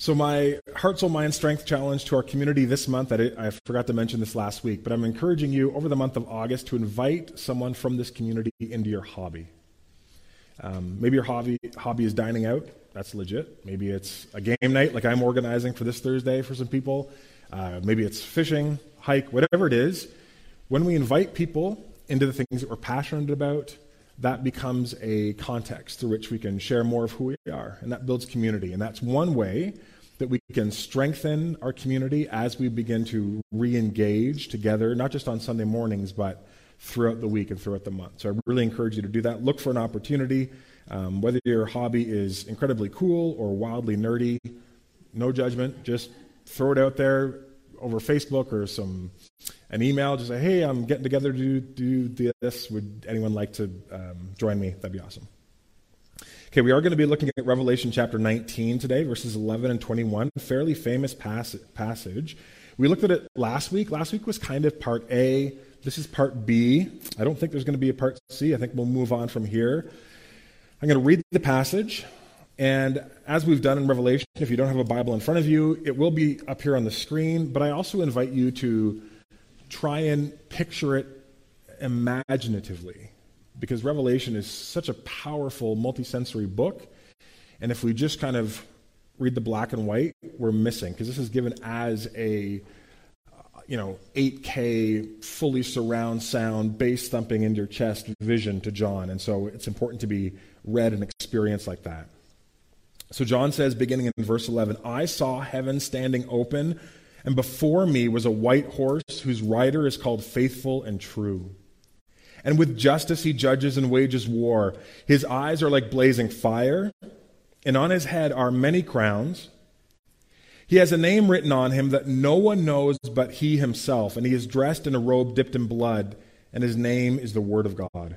So, my Heart, Soul, Mind, Strength challenge to our community this month, I, I forgot to mention this last week, but I'm encouraging you over the month of August to invite someone from this community into your hobby. Um, maybe your hobby, hobby is dining out. That's legit. Maybe it's a game night, like I'm organizing for this Thursday for some people. Uh, maybe it's fishing, hike, whatever it is. When we invite people into the things that we're passionate about, that becomes a context through which we can share more of who we are, and that builds community. And that's one way that we can strengthen our community as we begin to re engage together, not just on Sunday mornings, but throughout the week and throughout the month. So I really encourage you to do that. Look for an opportunity. Um, whether your hobby is incredibly cool or wildly nerdy, no judgment. Just throw it out there over Facebook or some an email. Just say, "Hey, I'm getting together to do, do this. Would anyone like to um, join me? That'd be awesome." Okay, we are going to be looking at Revelation chapter 19 today, verses 11 and 21, a fairly famous pass- passage. We looked at it last week. Last week was kind of part A. This is part B. I don't think there's going to be a part C. I think we'll move on from here. I'm going to read the passage, and as we've done in Revelation, if you don't have a Bible in front of you, it will be up here on the screen, but I also invite you to try and picture it imaginatively because Revelation is such a powerful multisensory book. And if we just kind of read the black and white, we're missing because this is given as a you know 8K fully surround sound bass thumping in your chest vision to John, and so it's important to be read and experienced like that. So John says, beginning in verse 11, I saw heaven standing open, and before me was a white horse whose rider is called Faithful and True and with justice he judges and wages war. His eyes are like blazing fire, and on his head are many crowns. He has a name written on him that no one knows but he himself, and he is dressed in a robe dipped in blood, and his name is the Word of God.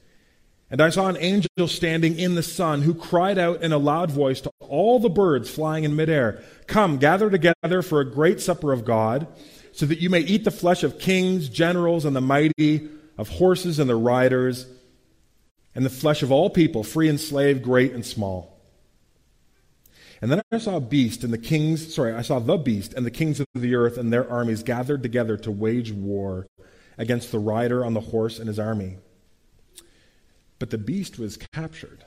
And I saw an angel standing in the sun who cried out in a loud voice to all the birds flying in midair Come, gather together for a great supper of God, so that you may eat the flesh of kings, generals, and the mighty, of horses and their riders and the flesh of all people, free and slave, great and small. And then I saw a beast and the kings, sorry, I saw the beast and the kings of the earth and their armies gathered together to wage war against the rider on the horse and his army. But the beast was captured.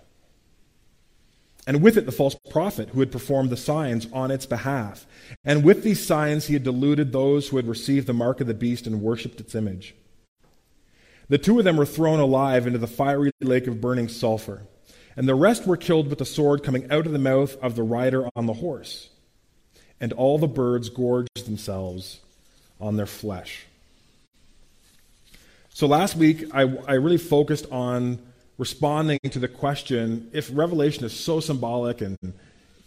And with it, the false prophet who had performed the signs on its behalf. And with these signs, he had deluded those who had received the mark of the beast and worshipped its image. The two of them were thrown alive into the fiery lake of burning sulfur, and the rest were killed with the sword coming out of the mouth of the rider on the horse. And all the birds gorged themselves on their flesh. So last week, I, I really focused on responding to the question if Revelation is so symbolic and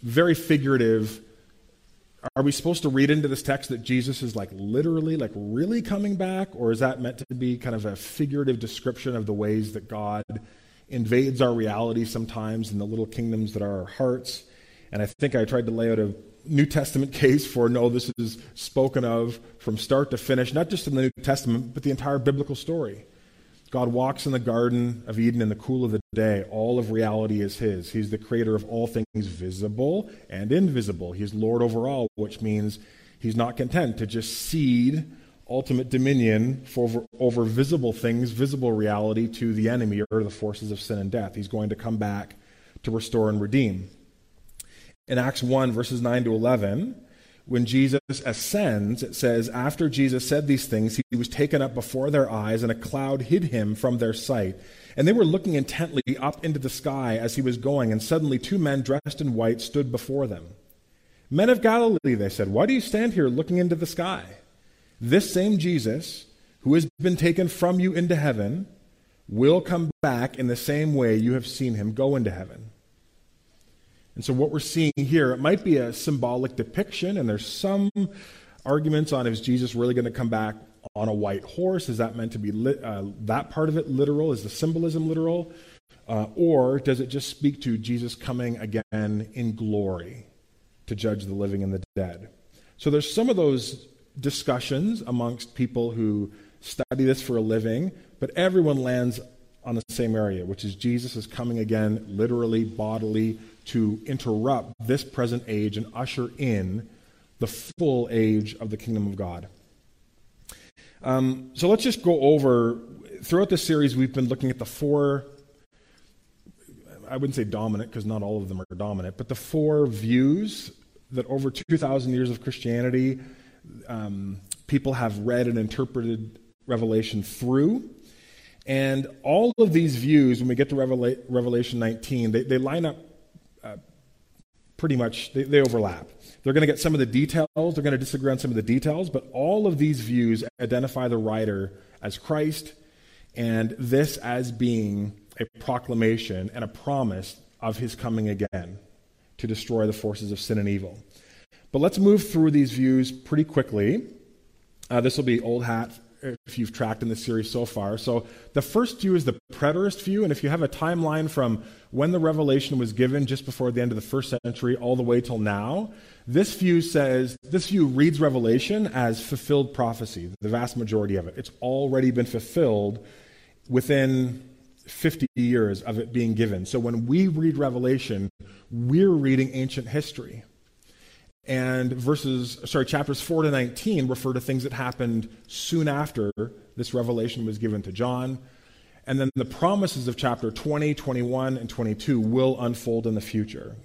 very figurative, are we supposed to read into this text that Jesus is like literally, like really coming back? Or is that meant to be kind of a figurative description of the ways that God invades our reality sometimes in the little kingdoms that are our hearts? And I think I tried to lay out a New Testament case for no, this is spoken of from start to finish, not just in the New Testament, but the entire biblical story. God walks in the Garden of Eden in the cool of the day. All of reality is His. He's the creator of all things visible and invisible. He's Lord over all, which means He's not content to just cede ultimate dominion over, over visible things, visible reality to the enemy or the forces of sin and death. He's going to come back to restore and redeem. In Acts 1, verses 9 to 11, when Jesus ascends, it says, After Jesus said these things, he was taken up before their eyes, and a cloud hid him from their sight. And they were looking intently up into the sky as he was going, and suddenly two men dressed in white stood before them. Men of Galilee, they said, why do you stand here looking into the sky? This same Jesus, who has been taken from you into heaven, will come back in the same way you have seen him go into heaven. And so, what we're seeing here, it might be a symbolic depiction, and there's some arguments on is Jesus really going to come back on a white horse? Is that meant to be uh, that part of it literal? Is the symbolism literal? Uh, or does it just speak to Jesus coming again in glory to judge the living and the dead? So there's some of those discussions amongst people who study this for a living, but everyone lands on the same area, which is Jesus is coming again, literally, bodily, to interrupt this present age and usher in the full age of the kingdom of God. Um, so let's just go over, throughout this series, we've been looking at the four, I wouldn't say dominant because not all of them are dominant, but the four views that over 2,000 years of Christianity, um, people have read and interpreted Revelation through. And all of these views, when we get to Revela- Revelation 19, they, they line up pretty much, they, they overlap. They're going to get some of the details, they're going to disagree on some of the details, but all of these views identify the writer as Christ and this as being a proclamation and a promise of his coming again to destroy the forces of sin and evil. But let's move through these views pretty quickly. Uh, this will be old hat if you've tracked in the series so far. So the first view is the preterist view, and if you have a timeline from when the revelation was given, just before the end of the first century, all the way till now, this view says this view reads Revelation as fulfilled prophecy. The vast majority of it, it's already been fulfilled within 50 years of it being given. So when we read Revelation, we're reading ancient history and verses sorry chapters 4 to 19 refer to things that happened soon after this revelation was given to john. And then the promises of chapter 20 21 and 22 will unfold in the future.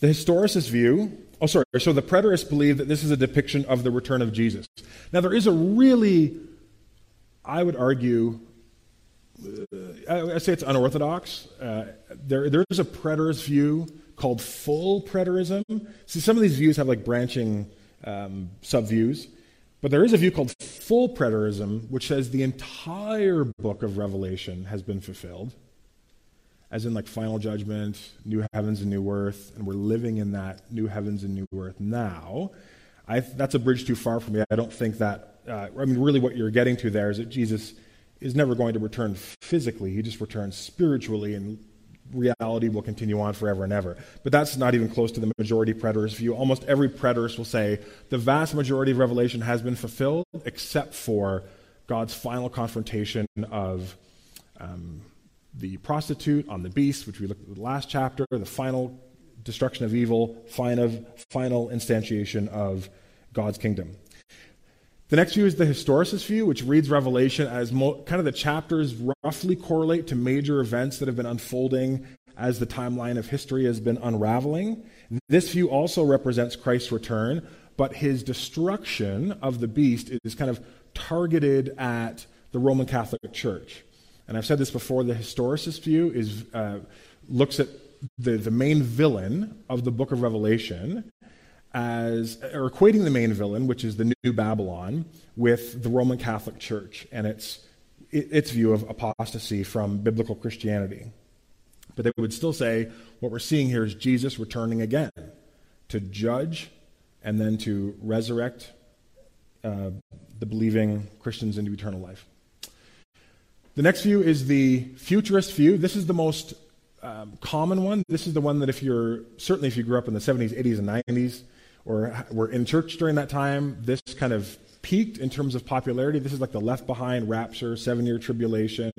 The historicist view oh sorry so the preterists believe that this is a depiction of the return of jesus. Now there is a really i would argue uh, I say it's unorthodox. Uh, there, there's a preterist view called full preterism. See, some of these views have like branching um, subviews, but there is a view called full preterism, which says the entire book of Revelation has been fulfilled, as in like final judgment, new heavens and new earth, and we're living in that new heavens and new earth now. I, that's a bridge too far for me. I don't think that. Uh, I mean, really, what you're getting to there is that Jesus is never going to return physically. He just returns spiritually and reality will continue on forever and ever. But that's not even close to the majority preterist view. Almost every preterist will say the vast majority of Revelation has been fulfilled, except for God's final confrontation of um, the prostitute on the beast, which we looked at the last chapter, the final destruction of evil, final, final instantiation of God's kingdom. The next view is the historicist view, which reads Revelation as mo- kind of the chapters roughly correlate to major events that have been unfolding as the timeline of history has been unraveling. This view also represents Christ's return, but his destruction of the beast is kind of targeted at the Roman Catholic Church. And I've said this before the historicist view is, uh, looks at the, the main villain of the book of Revelation as or equating the main villain, which is the new Babylon, with the Roman Catholic Church and its its view of apostasy from biblical Christianity. But they would still say what we're seeing here is Jesus returning again to judge and then to resurrect uh, the believing Christians into eternal life. The next view is the futurist view. This is the most um, common one. This is the one that if you're certainly if you grew up in the 70s, 80s, and 90s, or were in church during that time, this kind of peaked in terms of popularity. This is like the Left Behind rapture, seven year tribulation,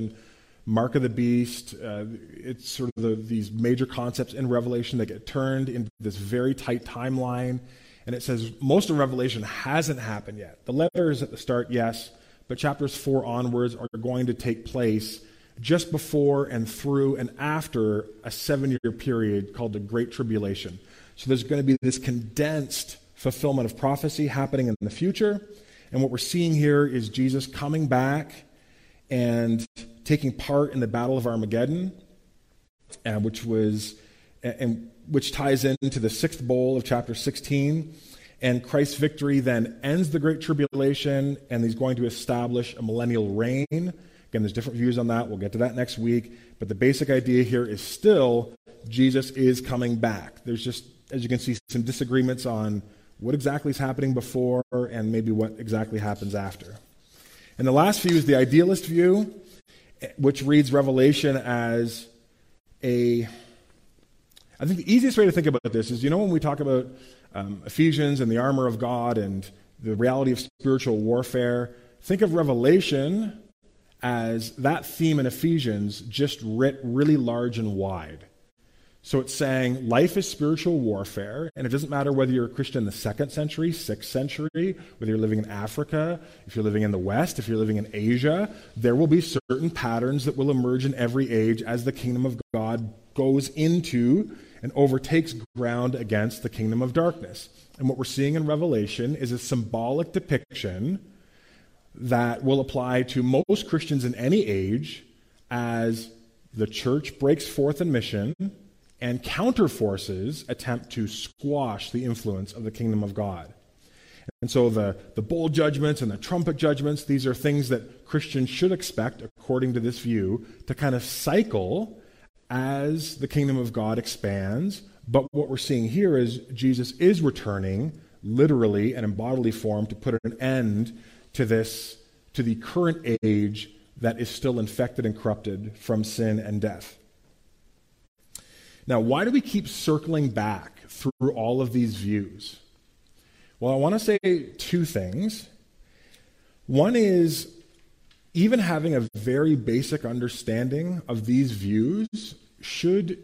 Mark of the Beast. Uh, it's sort of the, these major concepts in Revelation that get turned into this very tight timeline. And it says most of Revelation hasn't happened yet. The letters at the start, yes, but chapters four onwards are going to take place just before and through and after a seven year period called the Great Tribulation. So there's going to be this condensed fulfillment of prophecy happening in the future. And what we're seeing here is Jesus coming back and taking part in the Battle of Armageddon, uh, which was and which ties into the sixth bowl of chapter 16. And Christ's victory then ends the Great Tribulation, and he's going to establish a millennial reign. Again, there's different views on that. We'll get to that next week. But the basic idea here is still Jesus is coming back. There's just as you can see, some disagreements on what exactly is happening before and maybe what exactly happens after. And the last view is the idealist view, which reads Revelation as a. I think the easiest way to think about this is you know, when we talk about um, Ephesians and the armor of God and the reality of spiritual warfare, think of Revelation as that theme in Ephesians just writ really large and wide. So it's saying life is spiritual warfare, and it doesn't matter whether you're a Christian in the second century, sixth century, whether you're living in Africa, if you're living in the West, if you're living in Asia, there will be certain patterns that will emerge in every age as the kingdom of God goes into and overtakes ground against the kingdom of darkness. And what we're seeing in Revelation is a symbolic depiction that will apply to most Christians in any age as the church breaks forth in mission and counter forces attempt to squash the influence of the kingdom of God. And so the, the bowl judgments and the trumpet judgments, these are things that Christians should expect, according to this view, to kind of cycle as the kingdom of God expands. But what we're seeing here is Jesus is returning literally and in bodily form to put an end to this, to the current age that is still infected and corrupted from sin and death. Now, why do we keep circling back through all of these views? Well, I want to say two things. One is even having a very basic understanding of these views should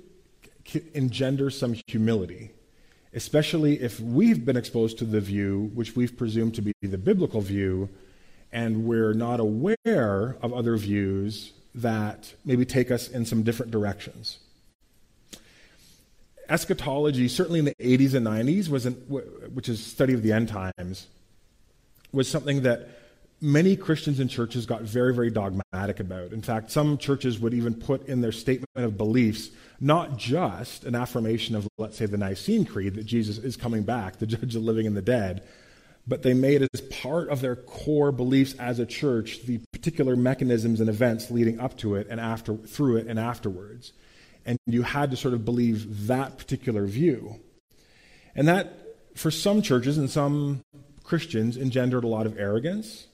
engender some humility, especially if we've been exposed to the view which we've presumed to be the biblical view, and we're not aware of other views that maybe take us in some different directions eschatology, certainly in the 80s and 90s, was an, which is study of the end times, was something that many Christians and churches got very, very dogmatic about. In fact, some churches would even put in their statement of beliefs not just an affirmation of, let's say, the Nicene Creed that Jesus is coming back, the judge of the living and the dead, but they made as part of their core beliefs as a church the particular mechanisms and events leading up to it and after through it and afterwards and you had to sort of believe that particular view. And that, for some churches and some Christians, engendered a lot of arrogance.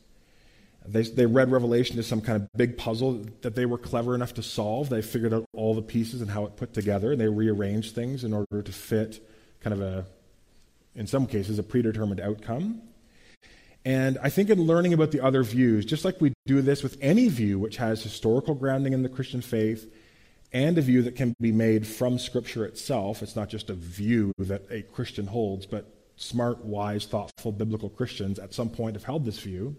They, they read Revelation as some kind of big puzzle that they were clever enough to solve. They figured out all the pieces and how it put together, and they rearranged things in order to fit kind of a, in some cases, a predetermined outcome. And I think in learning about the other views, just like we do this with any view which has historical grounding in the Christian faith and a view that can be made from Scripture itself. It's not just a view that a Christian holds, but smart, wise, thoughtful biblical Christians at some point have held this view.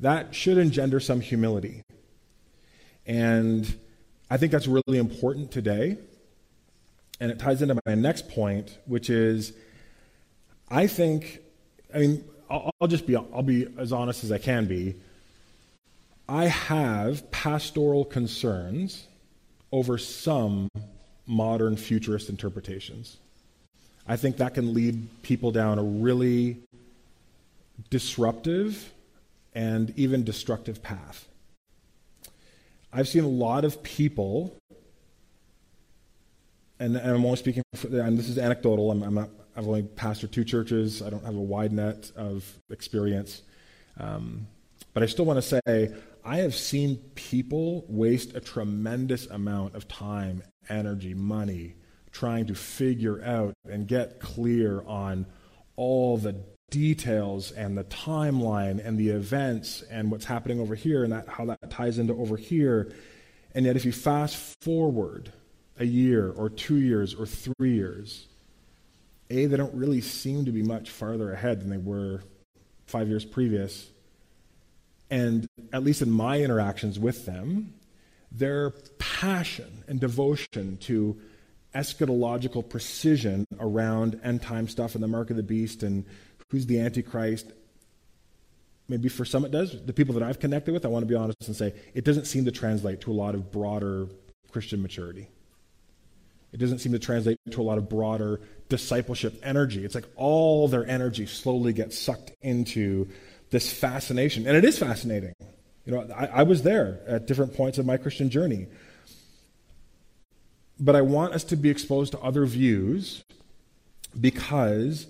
That should engender some humility. And I think that's really important today. And it ties into my next point, which is I think, I mean, I'll, I'll just be, I'll be as honest as I can be. I have pastoral concerns over some modern futurist interpretations. I think that can lead people down a really disruptive and even destructive path. I've seen a lot of people, and, and I'm only speaking, for, and this is anecdotal. I'm, I'm not, I've only pastored two churches. I don't have a wide net of experience. Um, but I still want to say I have seen people waste a tremendous amount of time, energy, money trying to figure out and get clear on all the details and the timeline and the events and what's happening over here and that, how that ties into over here. And yet, if you fast forward a year or two years or three years, A, they don't really seem to be much farther ahead than they were five years previous. And at least in my interactions with them, their passion and devotion to eschatological precision around end time stuff and the mark of the beast and who's the Antichrist. Maybe for some it does. The people that I've connected with, I want to be honest and say, it doesn't seem to translate to a lot of broader Christian maturity. It doesn't seem to translate to a lot of broader discipleship energy. It's like all their energy slowly gets sucked into this fascination. And it is fascinating. You know, I, I was there at different points of my Christian journey. But I want us to be exposed to other views because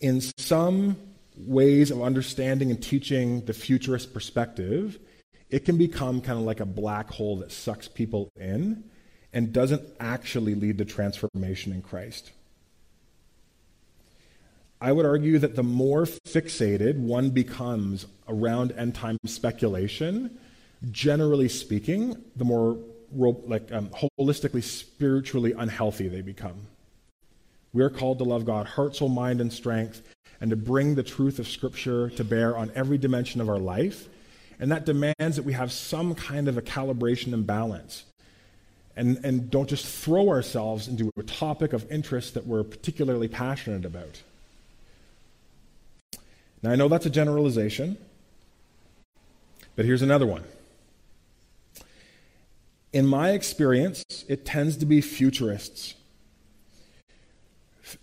in some ways of understanding and teaching the futurist perspective, it can become kind of like a black hole that sucks people in and doesn't actually lead to transformation in Christ. I would argue that the more fixated one becomes around end time speculation, generally speaking, the more like um, holistically spiritually unhealthy they become. We are called to love God, heart, soul, mind, and strength, and to bring the truth of Scripture to bear on every dimension of our life. And that demands that we have some kind of a calibration and balance. And, and don't just throw ourselves into a topic of interest that we're particularly passionate about. Now, I know that's a generalization, but here's another one. In my experience, it tends to be futurists,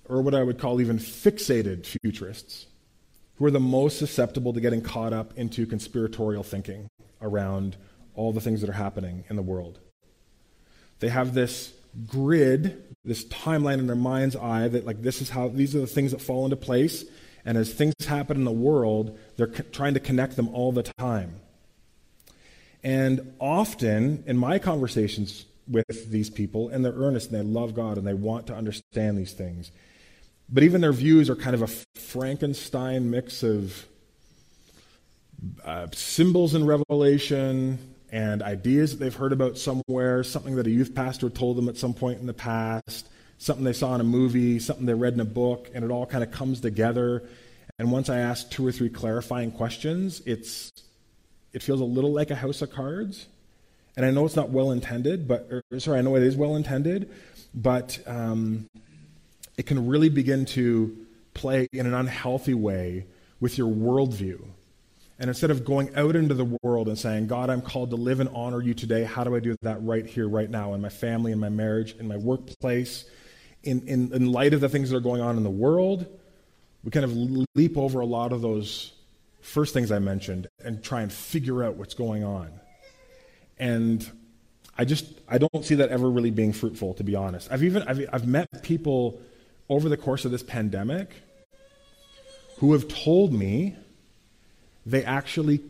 or what I would call even fixated futurists, who are the most susceptible to getting caught up into conspiratorial thinking around all the things that are happening in the world. They have this grid, this timeline in their mind's eye that, like, this is how, these are the things that fall into place, and as things happen in the world, they're co- trying to connect them all the time. And often in my conversations with these people, and they're earnest and they love God and they want to understand these things, but even their views are kind of a Frankenstein mix of uh, symbols in Revelation and ideas that they've heard about somewhere, something that a youth pastor told them at some point in the past, something they saw in a movie, something they read in a book, and it all kind of comes together. And once I ask two or three clarifying questions, it's it feels a little like a house of cards. And I know it's not well intended, but or, sorry, I know it is well intended, but um, it can really begin to play in an unhealthy way with your worldview. And instead of going out into the world and saying, God, I'm called to live and honor you today, how do I do that right here, right now, in my family, in my marriage, in my workplace, in, in, in light of the things that are going on in the world, we kind of leap over a lot of those first things I mentioned and try and figure out what's going on. And I just I don't see that ever really being fruitful, to be honest. I've even I've, I've met people over the course of this pandemic who have told me they actually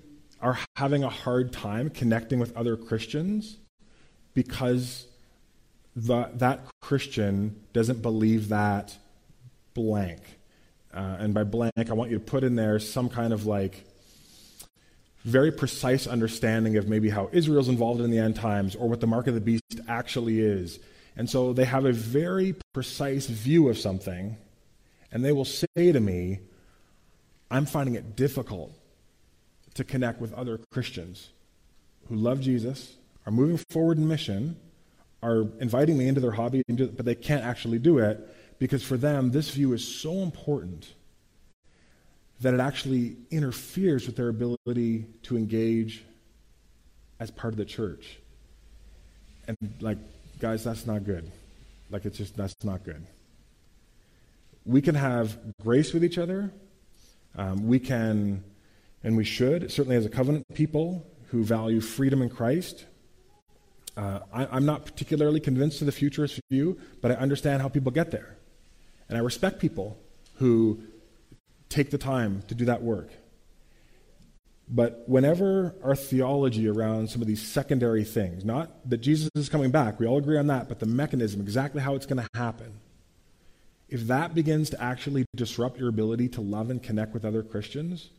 are having a hard time connecting with other Christians because the, that Christian doesn't believe that blank. Uh, and by blank, I want you to put in there some kind of like very precise understanding of maybe how Israel's involved in the end times or what the mark of the beast actually is. And so they have a very precise view of something, and they will say to me, I'm finding it difficult to connect with other Christians who love Jesus, are moving forward in mission, are inviting me into their hobby, but they can't actually do it because for them, this view is so important that it actually interferes with their ability to engage as part of the church. And, like, guys, that's not good. Like, it's just, that's not good. We can have grace with each other. Um, we can, and we should, certainly as a covenant people who value freedom in Christ, uh, I, am not particularly convinced of the futurist view, but I understand how people get there. And I respect people who take the time to do that work. But whenever our theology around some of these secondary things, not that Jesus is coming back, we all agree on that, but the mechanism, exactly how it's going to happen, if that begins to actually disrupt your ability to love and connect with other Christians,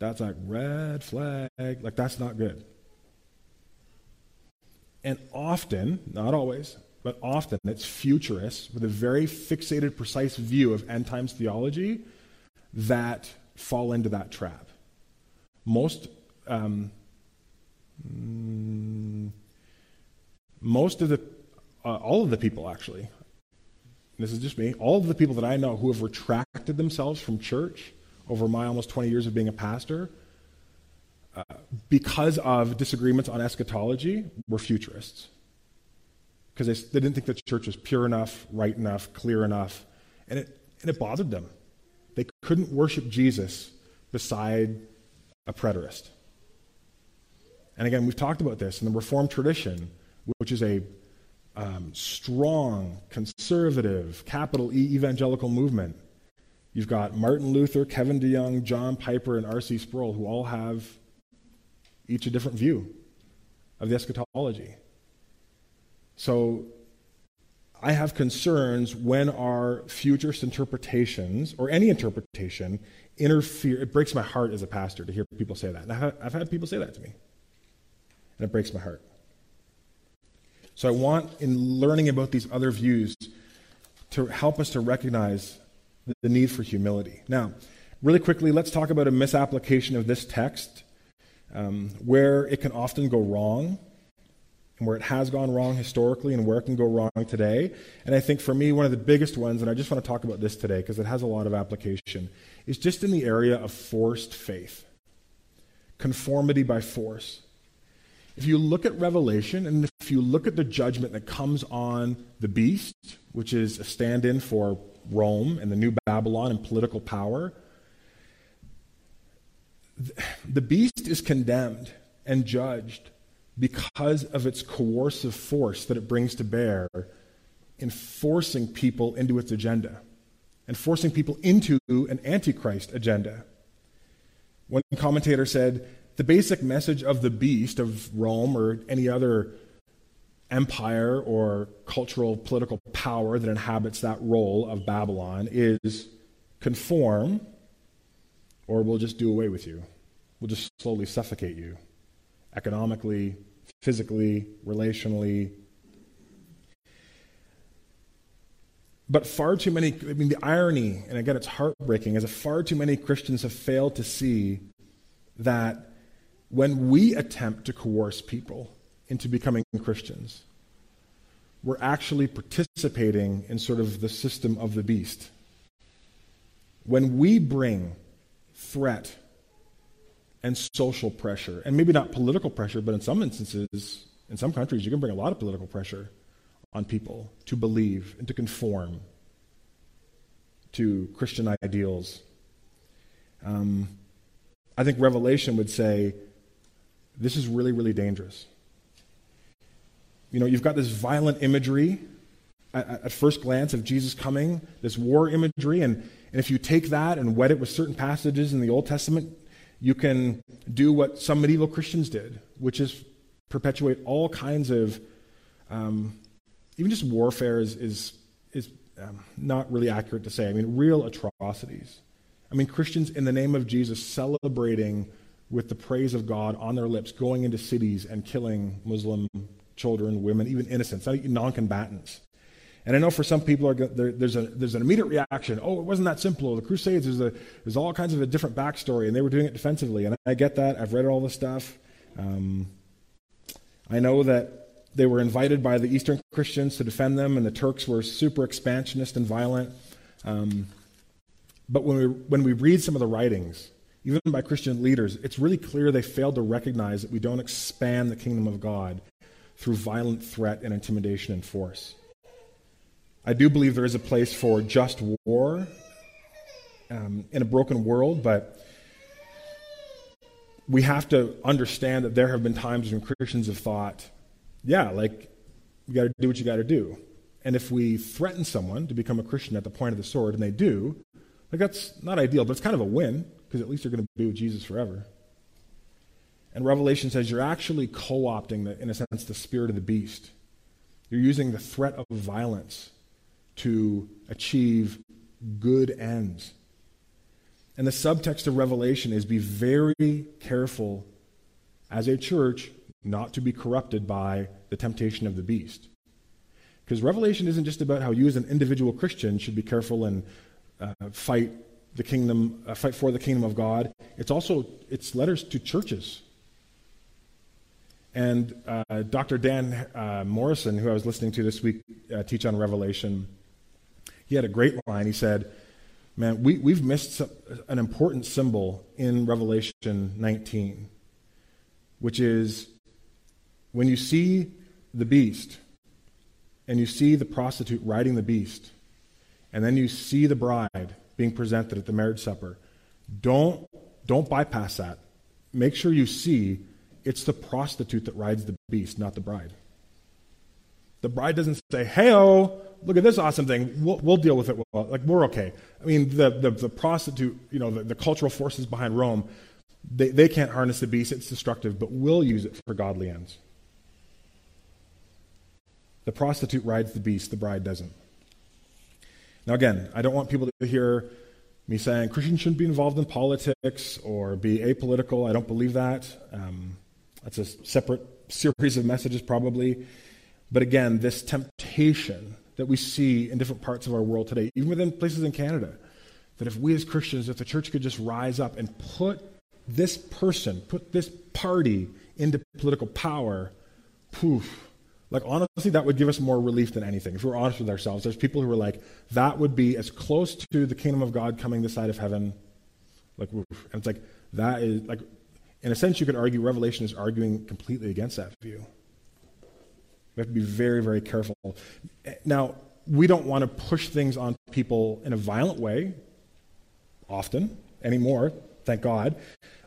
that's like red flag. Like, that's not good. And often, not always, but often it's futurists with a very fixated, precise view of end times theology that fall into that trap. Most, um, mm, most of the, uh, all of the people actually, this is just me, all of the people that I know who have retracted themselves from church over my almost 20 years of being a pastor, because of disagreements on eschatology, were futurists because they, they didn't think the church was pure enough, right enough, clear enough, and it, and it bothered them. They couldn't worship Jesus beside a preterist. And again, we've talked about this in the Reformed tradition, which is a um, strong, conservative, capital E evangelical movement. You've got Martin Luther, Kevin DeYoung, John Piper, and R.C. Sproul, who all have each a different view of the eschatology. So I have concerns when our futurist interpretations, or any interpretation, interfere. It breaks my heart as a pastor to hear people say that. And I've had people say that to me. And it breaks my heart. So I want, in learning about these other views, to help us to recognize the need for humility. Now, really quickly, let's talk about a misapplication of this text um, where it can often go wrong and where it has gone wrong historically and where it can go wrong today. And I think for me, one of the biggest ones, and I just want to talk about this today because it has a lot of application, is just in the area of forced faith, conformity by force. If you look at Revelation and if you look at the judgment that comes on the beast, which is a stand in for Rome and the new Babylon and political power, the beast is condemned and judged because of its coercive force that it brings to bear in forcing people into its agenda and forcing people into an antichrist agenda. One commentator said the basic message of the beast of Rome or any other empire or cultural political power that inhabits that role of Babylon is conform or we'll just do away with you. We'll just slowly suffocate you economically, physically, relationally. But far too many, I mean, the irony, and again, it's heartbreaking, is that far too many Christians have failed to see that when we attempt to coerce people into becoming Christians, we're actually participating in sort of the system of the beast. When we bring threat and social pressure, and maybe not political pressure, but in some instances, in some countries, you can bring a lot of political pressure on people to believe and to conform to Christian ideals. Um, I think Revelation would say this is really, really dangerous. You know, you've got this violent imagery at, at first glance of Jesus coming, this war imagery, and, and if you take that and wet it with certain passages in the Old Testament, you can do what some medieval Christians did, which is perpetuate all kinds of, um, even just warfare is, is, is um, not really accurate to say. I mean, real atrocities. I mean, Christians, in the name of Jesus, celebrating with the praise of God on their lips, going into cities and killing Muslim children, women, even innocents, non combatants. And I know for some people, are, there, there's, a, there's an immediate reaction. Oh, it wasn't that simple. The Crusades, there's, a, there's all kinds of a different backstory, and they were doing it defensively. And I get that. I've read all this stuff. Um, I know that they were invited by the Eastern Christians to defend them, and the Turks were super expansionist and violent. Um, but when we, when we read some of the writings, even by Christian leaders, it's really clear they failed to recognize that we don't expand the kingdom of God through violent threat and intimidation and force. I do believe there is a place for just war um, in a broken world, but we have to understand that there have been times when Christians have thought, yeah, like, you got to do what you got to do. And if we threaten someone to become a Christian at the point of the sword, and they do, like that's not ideal, but it's kind of a win because at least they're going to be with Jesus forever. And Revelation says you're actually co opting, in a sense, the spirit of the beast. You're using the threat of violence to achieve good ends. And the subtext of Revelation is be very careful as a church not to be corrupted by the temptation of the beast. Because Revelation isn't just about how you, as an individual Christian, should be careful and uh, fight the kingdom, uh, fight for the kingdom of God. It's also it's letters to churches. And uh, Dr. Dan uh, Morrison, who I was listening to this week uh, teach on Revelation, he had a great line. He said, Man, we, we've missed an important symbol in Revelation 19, which is when you see the beast and you see the prostitute riding the beast, and then you see the bride being presented at the marriage supper, don't, don't bypass that. Make sure you see it's the prostitute that rides the beast, not the bride. The bride doesn't say, Hey, look at this awesome thing. We'll, we'll deal with it. Well. Like, we're okay. I mean, the, the, the prostitute, you know, the, the cultural forces behind Rome, they, they can't harness the beast. It's destructive, but we'll use it for godly ends. The prostitute rides the beast, the bride doesn't. Now, again, I don't want people to hear me saying Christians shouldn't be involved in politics or be apolitical. I don't believe that. Um, that's a separate series of messages, probably. But again, this temptation that we see in different parts of our world today, even within places in Canada, that if we as Christians, if the church could just rise up and put this person, put this party into political power, poof. Like, honestly, that would give us more relief than anything. If we're honest with ourselves, there's people who are like, that would be as close to the kingdom of God coming this side of heaven. Like, woof. and it's like, that is, like, in a sense, you could argue Revelation is arguing completely against that view. We have to be very, very careful. Now, we don't want to push things on people in a violent way, often, anymore, thank God.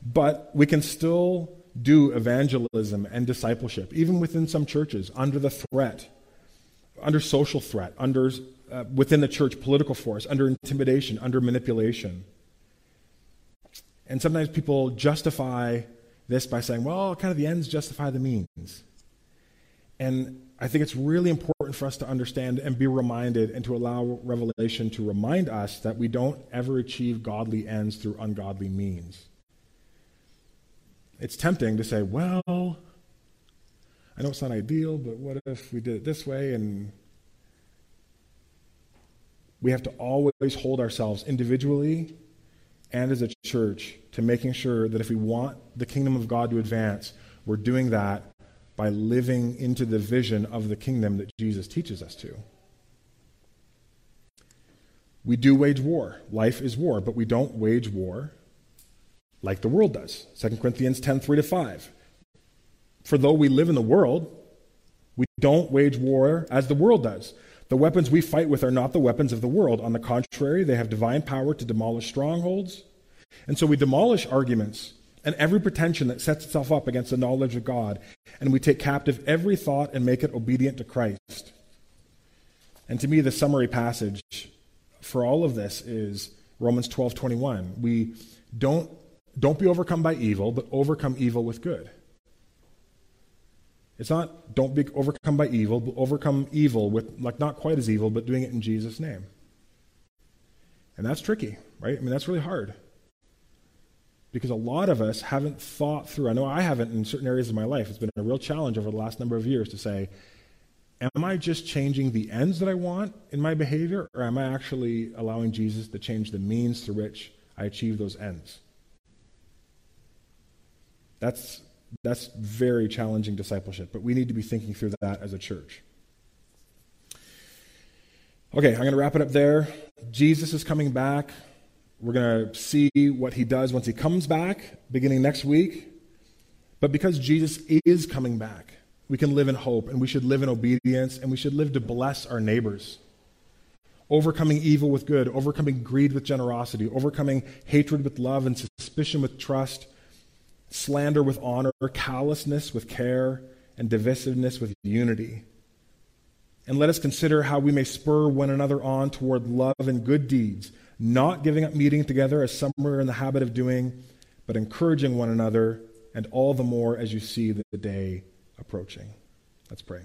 But we can still do evangelism and discipleship, even within some churches, under the threat, under social threat, under uh, within the church political force, under intimidation, under manipulation. And sometimes people justify this by saying, well, kind of the ends justify the means. And I think it's really important for us to understand and be reminded and to allow Revelation to remind us that we don't ever achieve godly ends through ungodly means. It's tempting to say, well, I know it's not ideal, but what if we did it this way? And we have to always hold ourselves individually and as a church to making sure that if we want the kingdom of God to advance, we're doing that by living into the vision of the kingdom that Jesus teaches us to. We do wage war. Life is war, but we don't wage war like the world does. 2 Corinthians 10 3 to 5. For though we live in the world, we don't wage war as the world does. The weapons we fight with are not the weapons of the world. On the contrary, they have divine power to demolish strongholds. And so we demolish arguments and every pretension that sets itself up against the knowledge of God, and we take captive every thought and make it obedient to Christ. And to me, the summary passage for all of this is Romans 12 21. We don't, don't be overcome by evil, but overcome evil with good. It's not don't be overcome by evil, but overcome evil with, like, not quite as evil, but doing it in Jesus' name. And that's tricky, right? I mean, that's really hard because a lot of us haven't thought through. I know I haven't in certain areas of my life. It's been a real challenge over the last number of years to say, am I just changing the ends that I want in my behavior, or am I actually allowing Jesus to change the means through which I achieve those ends? That's, that's very challenging discipleship, but we need to be thinking through that as a church. Okay, I'm going to wrap it up there. Jesus is coming back. We're going to see what he does once he comes back, beginning next week. But because Jesus is coming back, we can live in hope and we should live in obedience and we should live to bless our neighbors. Overcoming evil with good, overcoming greed with generosity, overcoming hatred with love and suspicion with trust, slander with honor, callousness with care, and divisiveness with unity. And let us consider how we may spur one another on toward love and good deeds not giving up meeting together as some are in the habit of doing, but encouraging one another, and all the more as you see the day approaching. Let's pray.